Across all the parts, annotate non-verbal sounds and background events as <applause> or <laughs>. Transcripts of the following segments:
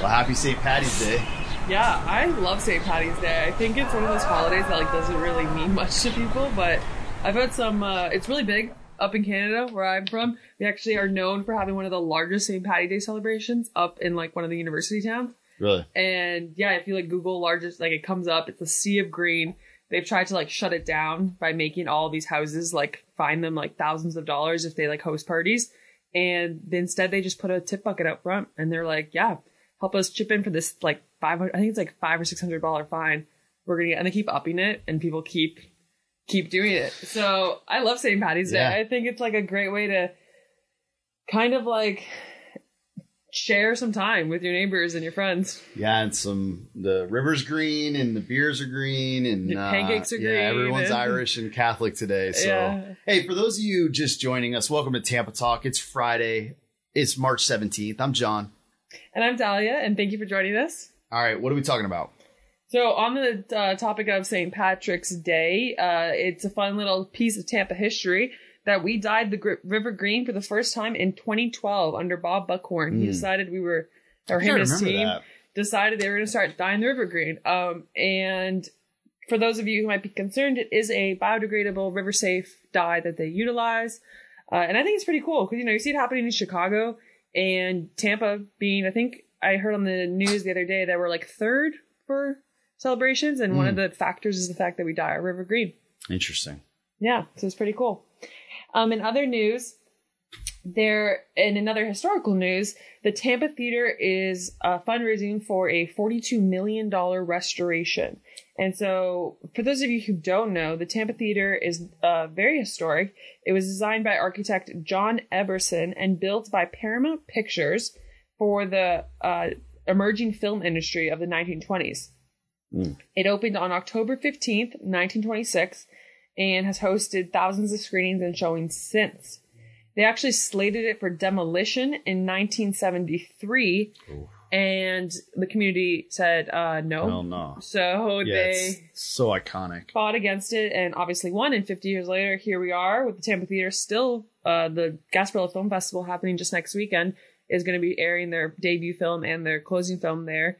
Well, happy St. Patty's Day. Yeah, I love St. Patty's Day. I think it's one of those holidays that like doesn't really mean <laughs> much to people, but I've had some. Uh, it's really big up in Canada, where I'm from. We actually are known for having one of the largest St. Patty Day celebrations up in like one of the university towns. Really? And yeah, if you like Google largest, like it comes up. It's a sea of green. They've tried to like shut it down by making all these houses like fine them like thousands of dollars if they like host parties. And instead they just put a tip bucket up front and they're like, yeah, help us chip in for this like 500, I think it's like five or six hundred dollar fine. We're to get, and they keep upping it and people keep, keep doing it. So I love St. Patty's Yeah. Day. I think it's like a great way to kind of like share some time with your neighbors and your friends. Yeah, and some the river's green and the beers are green and The uh, pancakes are yeah, green everyone's and- Irish and Catholic today. So, Yeah. hey, for those of you just joining us, welcome to Tampa Talk. It's Friday. It's March seventeenth. I'm John. And I'm Dahlia, and thank you for joining us. All right, what are we talking about? So, on the uh, topic of St. Patrick's Day, uh, it's a fun little piece of Tampa history that we dyed the gr- River Green for the first time in 2012 under Bob Buckhorn. He Mm. decided we were, or him and his team, that. decided they were going to start dyeing the River Green. Um, and for those of you who might be concerned, it is a biodegradable, river safe dye that they utilize. Uh, and I think it's pretty cool because, you know, you see it happening in Chicago and Tampa being, I think I heard on the news the other day that we're like third for celebrations. And one of the factors is the fact that we dye our river green. Interesting. Yeah, so it's pretty cool. Um, in other news, there in another historical news, the Tampa Theater is uh, fundraising for a $42 million restoration. And so, for those of you who don't know, the Tampa Theater is uh, very historic. It was designed by architect John Eberson and built by Paramount Pictures for the uh, emerging film industry of the 1920s. It opened on October 15th, 1926, and has hosted thousands of screenings and showings since. They actually slated it for demolition in 1973, and the community said uh, no. Well, no. So Yeah, they it's so iconic. fought against it and obviously won. And 50 years later, here we are with the Tampa Theater still. Uh, the Gasparilla Film Festival happening just next weekend is going to be airing their debut film and their closing film there.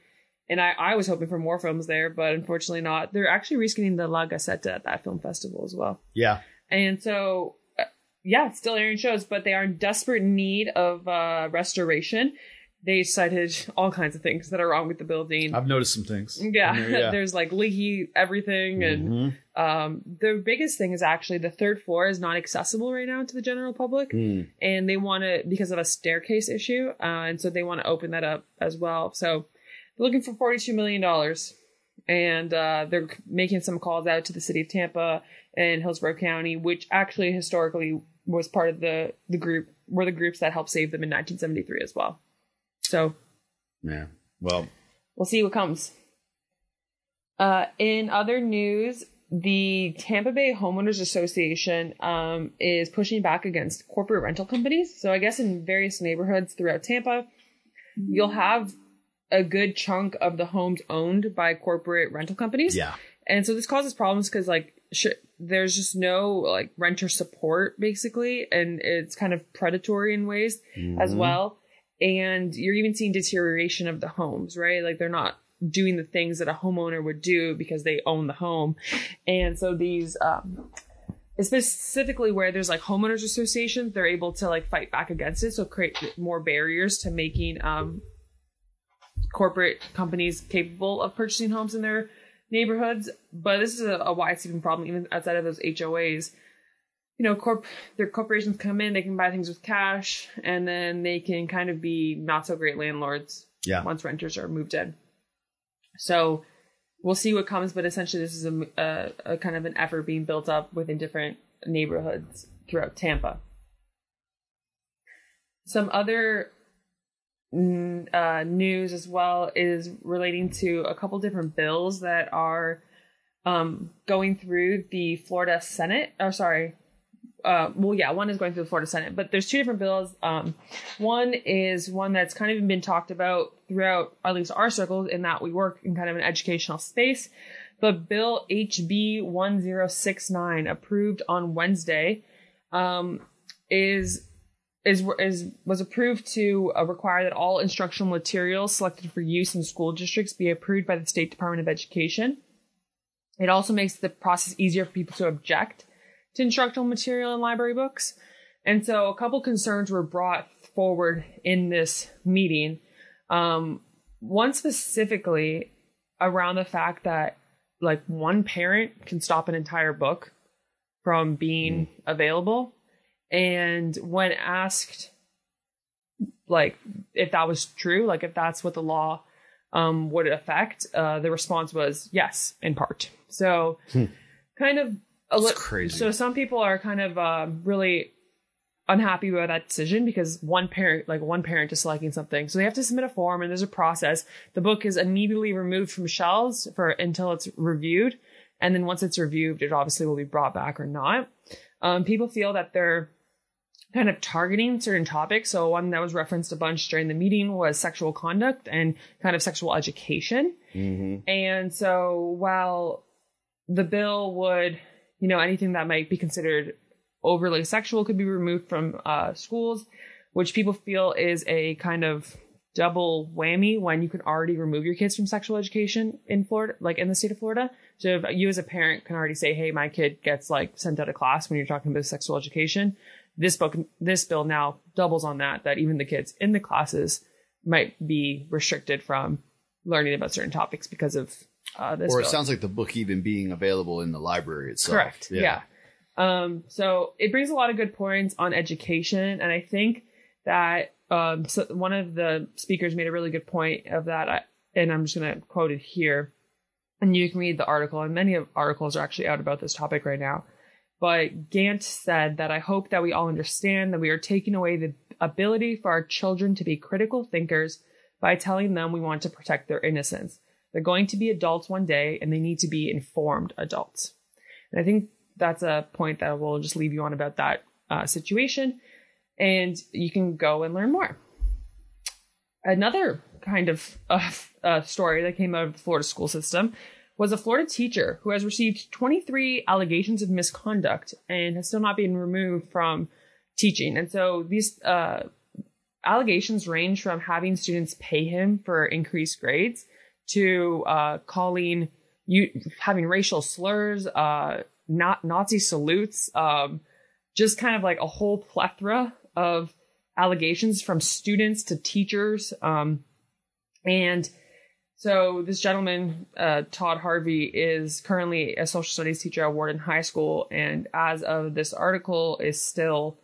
And I, I was hoping for more films there, but unfortunately not. They're actually reskinning the La Gazzetta at that film festival as well. Yeah. And so, uh, yeah, still airing shows, but they are in desperate need of uh, restoration. They cited all kinds of things that are wrong with the building. I've noticed some things. Yeah, there, yeah. <laughs> there's like leaky everything, and Mhm. um, the biggest thing is actually the third floor is not accessible right now to the general public, Hmm. and they want to because of a staircase issue, uh, and so they want to open that up as well. So they're looking for 42 million dollars, and uh, they're making some calls out to the city of Tampa and Hillsborough County, which actually historically was part of the the group were the groups that helped save them in 1973 as well. So Yeah. Well, we'll see what comes. Uh, in other news, the Tampa Bay Homeowners Association um, is pushing back against corporate rental companies. So I guess in various neighborhoods throughout Tampa, you'll have a good chunk of the homes owned by corporate rental companies. yeah. And so this causes problems because like sh- there's just no like renter support basically, and it's kind of predatory in ways as Mhm. well. And you're even seeing deterioration of the homes, right? Like they're not doing the things that a homeowner would do because they own the home. And so these um specifically where there's like homeowners associations, they're able to like fight back against it. So create more barriers to making um corporate companies capable of purchasing homes in their neighborhoods. But this is a, a wide sweeping problem even outside of those HOAs. You know, corp their corporations come in, they can buy things with cash, and then they can kind of be not so great landlords Yeah. once renters are moved in. So we'll see what comes, but essentially this is a, a, a kind of an effort being built up within different neighborhoods throughout Tampa. Some other mm, uh, news as well is relating to a couple different bills that are um, going through the Florida Senate. Oh, sorry. Uh, well, yeah, one is going through the Florida Senate, but there's two different bills. Um, one is one that's kind of been talked about throughout at least our circles in that we work in kind of an educational space. But Bill HB 1069, approved on Wednesday, um, is is is was approved to uh, require that all instructional materials selected for use in school districts be approved by the State Department of Education. It also makes the process easier for people to object to instructional material in library books. And so a couple concerns were brought forward in this meeting. Um, one specifically around the fact that like one parent can stop an entire book from being available. And when asked, like, if that was true, like, if that's what the law um, would affect, uh, the response was yes, in part. So, hmm. kind of li- crazy. So, some people are kind of uh, really unhappy about that decision because one parent, like one parent is selecting something. So they have to submit a form and there's a process. The book is immediately removed from shelves for until it's reviewed. And then once it's reviewed, it obviously will be brought back or not. Um, people feel that they're kind of targeting certain topics. So one that was referenced a bunch during the meeting was sexual conduct and kind of sexual education. Mm-hmm. And so while the bill would, you know, anything that might be considered overly sexual could be removed from uh, schools, which people feel is a kind of double whammy when you can already remove your kids from sexual education in Florida, like in the state of Florida. So if you as a parent can already say, "Hey, my kid gets like sent out of class when you're talking about sexual education," this book, this bill now doubles on that. That even the kids in the classes might be restricted from learning about certain topics because of uh, this. Or it sounds like the book even being available in the library itself. Correct. Yeah. yeah. Um, so it brings a lot of good points on education, and I think that um, so one of the speakers made a really good point of that, and I'm just going to quote it here. And you can read the article, and many of articles are actually out about this topic right now. But Gant said that I hope that we all understand that we are taking away the ability for our children to be critical thinkers by telling them we want to protect their innocence. They're going to be adults one day and they need to be informed adults. And I think that's a point that we'll just leave you on about that uh, situation. And you can go and learn more. Another kind of <laughs> uh, uh, story that came out of the Florida school system was a Florida teacher who has received 23 allegations of misconduct and has still not been removed from teaching. And so these uh, allegations range from having students pay him for increased grades to uh, calling you having racial slurs, uh, not Nazi salutes, um, just kind of like a whole plethora of allegations from students to teachers. Um, and so this gentleman, uh, Todd Harvey, is currently a social studies teacher at Wharton High School, and as of this article, is still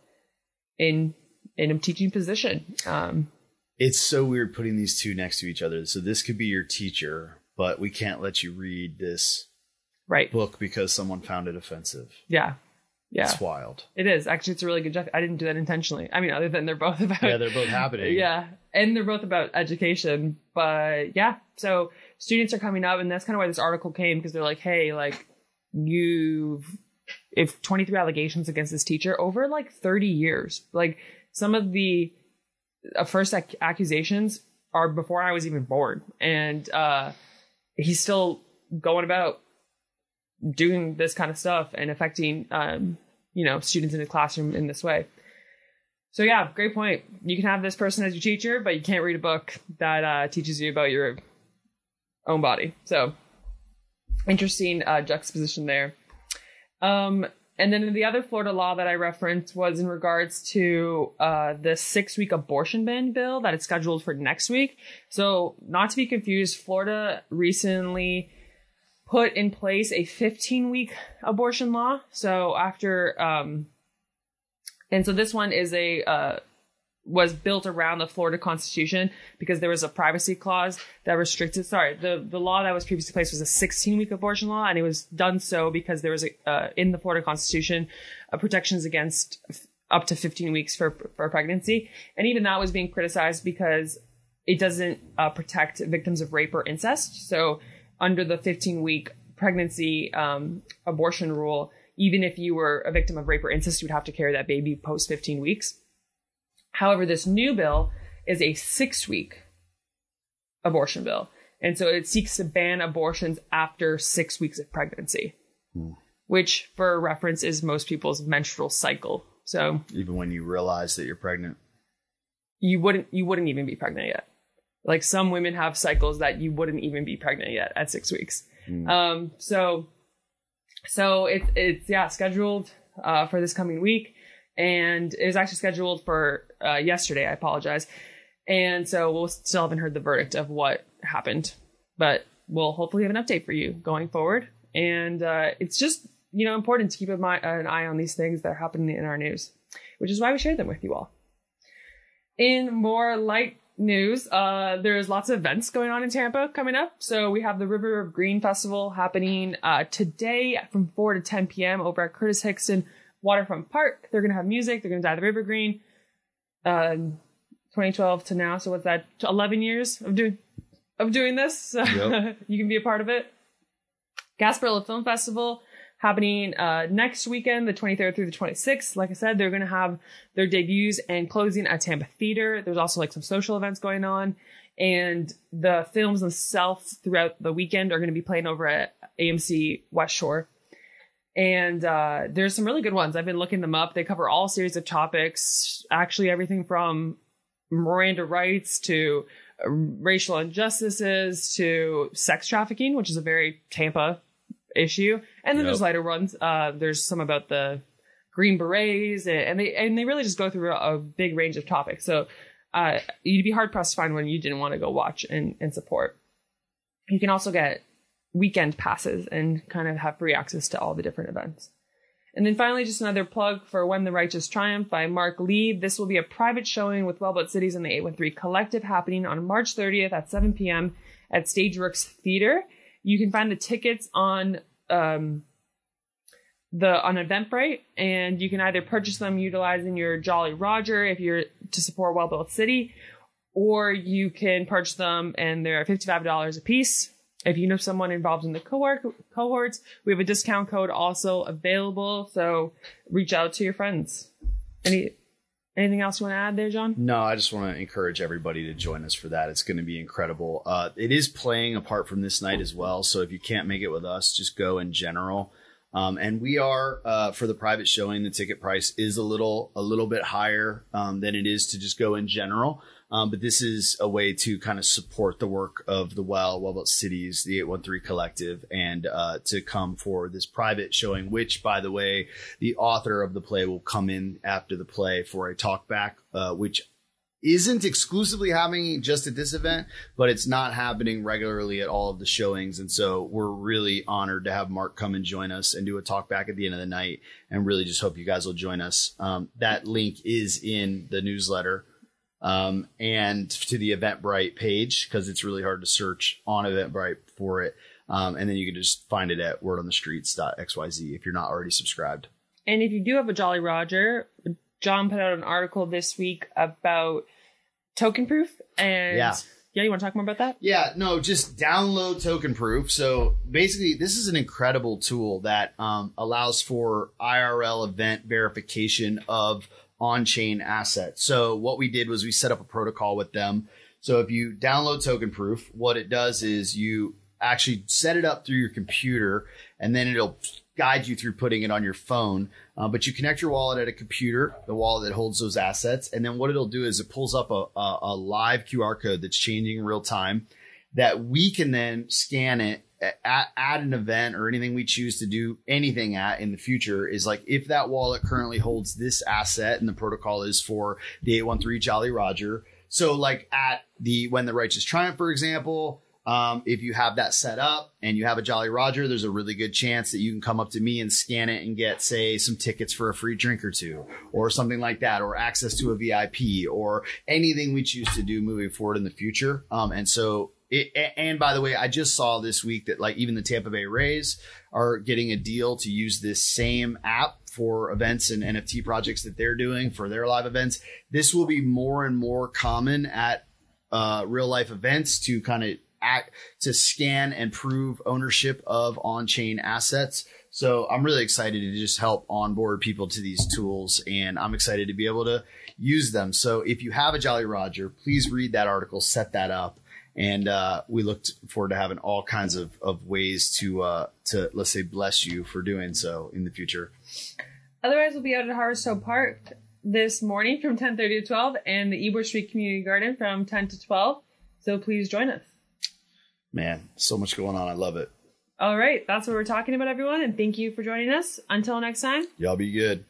in in a teaching position. Um, it's so weird putting these two next to each other. So this could be your teacher, but we can't let you read this right book because someone found it offensive. Yeah. Yeah. It's wild. It is. Actually, it's a really good joke. I didn't do that intentionally. I mean, other than they're both <laughs> about. Yeah, they're both happening. <laughs> Yeah. And they're both about education. But yeah. So students are coming up, and that's kind of why this article came because they're like, hey, like, you've. If 23 allegations against this teacher over like 30 years, like some of the first ac- accusations are before I was even born. And uh, he's still going about doing this kind of stuff and affecting um, you know students in the classroom in this way. So yeah great point. You can have this person as your teacher but you can't read a book that uh, teaches you about your own body. So interesting uh, juxtaposition there. Um, and then the other Florida law that I referenced was in regards to uh, the six week abortion ban bill that is scheduled for next week. So, not to be confused, Florida recently put in place a 15 week abortion law. So after, um, and so this one is a, uh, was built around the Florida Constitution because there was a privacy clause that restricted. Sorry, the the law that was previously placed was a 16 week abortion law, and it was done so because there was a uh, in the Florida Constitution uh, protections against f- up to 15 weeks for for pregnancy, and even that was being criticized because it doesn't uh, protect victims of rape or incest. So under the 15 week pregnancy um, abortion rule, even if you were a victim of rape or incest, you'd have to carry that baby post 15 weeks. However, this new bill is a six week abortion bill. And so it seeks to ban abortions after six weeks of pregnancy, hmm. which, for reference, is most people's menstrual cycle So Even when you realize that you're pregnant. you wouldn't you wouldn't even be pregnant yet. Like some women have cycles that you wouldn't even be pregnant yet at six weeks. Mm. Um, so so it's it's yeah scheduled uh, for this coming week, and it was actually scheduled for uh, yesterday. I apologize, and so we'll still haven't heard the verdict of what happened, but we'll hopefully have an update for you going forward. And uh, it's just you know important to keep an eye, on these things that are happening in our news, which is why we share them with you all. In more light news, uh, there's lots of events going on in Tampa coming up. So we have the River of Green Festival happening uh, today from 4 to 10 p.m. over at Curtis Hixon Waterfront Park. They're going to have music. They're going to dye the river green. Um, 2012 to now. So what's that? 11 years of doing of doing this. So Yep. <laughs> you can be a part of it. Gasparilla Film Festival happening uh, next weekend, the 23rd through the 26th. Like I said, they're going to have their debuts and closing at Tampa Theater. There's also like some social events going on. And the films themselves throughout the weekend are going to be playing over at AMC West Shore. And uh, there's some really good ones. I've been looking them up. They cover all series of topics, actually everything from Miranda rights to uh, racial injustices to sex trafficking, which is a very Tampa issue. And then Yep. there's lighter ones. Uh, there's some about the Green Berets, and and they and they really just go through a, a big range of topics. So uh, you'd be hard pressed to find one you didn't want to go watch and, and support. You can also get weekend passes and kind of have free access to all the different events. And then finally, just another plug for When the Righteous Triumph by Mark Lee. This will be a private showing with Well Built Cities and the 813 Collective happening on March 30th at 7 p.m. at Stageworks Theater. You can find the tickets on um, the on Eventbrite, and you can either purchase them utilizing your Jolly Roger if you're to support Wellbuilt City, or you can purchase them and they're $55 a piece. If you know someone involved in the cohort cohorts, we have a discount code also available. So reach out to your friends. Any anything else you want to add there, John? No, I just want to encourage everybody to join us for that. It's going to be incredible. Uh, it is playing apart from this night as well. So if you can't make it with us, just go in general. Um, and we are uh, for the private showing. The ticket price is a little a little bit higher um, than it is to just go in general. Um, but this is a way to kind of support the work of the Well, Well Built Cities, the 813 Collective, and uh, to come for this private showing, which, by the way, the author of the play will come in after the play for a talk back, uh, which isn't exclusively happening just at this event, but it's not happening regularly at all of the showings. And so we're really honored to have Mark come and join us and do a talk back at the end of the night. And really just hope you guys will join us. Um, that link is in the newsletter um, and to the Eventbrite page because it's really hard to search on Eventbrite for it. Um, and then you can just find it at wordonthestreets.xyz if you're not already subscribed. And if you do have a Jolly Roger, John put out an article this week about TokenProof. And Yeah. yeah, you want to talk more about that? Yeah, no, just download TokenProof. So basically, this is an incredible tool that um, allows for IRL event verification of on chain assets. So what we did was we set up a protocol with them. So if you download token proof, what it does is you actually set it up through your computer and then it'll guide you through putting it on your phone. Uh, but you connect your wallet at a computer, the wallet that holds those assets. And then what it'll do is it pulls up a, a, a live QR code that's changing in real time that we can then scan it at, at an event or anything we choose to do anything at in the future is like if that wallet currently holds this asset and the protocol is for the 813 Jolly Roger. So like at the When the Righteous Triumph, for example, um, if you have that set up and you have a Jolly Roger, there's a really good chance that you can come up to me and scan it and get, say, some tickets for a free drink or two, or something like that, or access to a VIP, or anything we choose to do moving forward in the future. Um, and so, it, and by the way, I just saw this week that like even the Tampa Bay Rays are getting a deal to use this same app for events and NFT projects that they're doing for their live events. This will be more and more common at uh, real life events to kind of act to scan and prove ownership of on chain assets. So I'm really excited to just help onboard people to these tools and I'm excited to be able to use them. So if you have a Jolly Roger, please read that article, set that up. And uh, we look forward to having all kinds of, of ways to uh, to let's say bless you for doing so in the future. Otherwise, we'll be out at Harvest Hope Park this morning from 10:30 to 12, and the Ybor Street Community Garden from 10 to 12. So please join us. Man, so much going on. I love it. All right, that's what we're talking about, everyone, and thank you for joining us. Until next time. Y'all be good.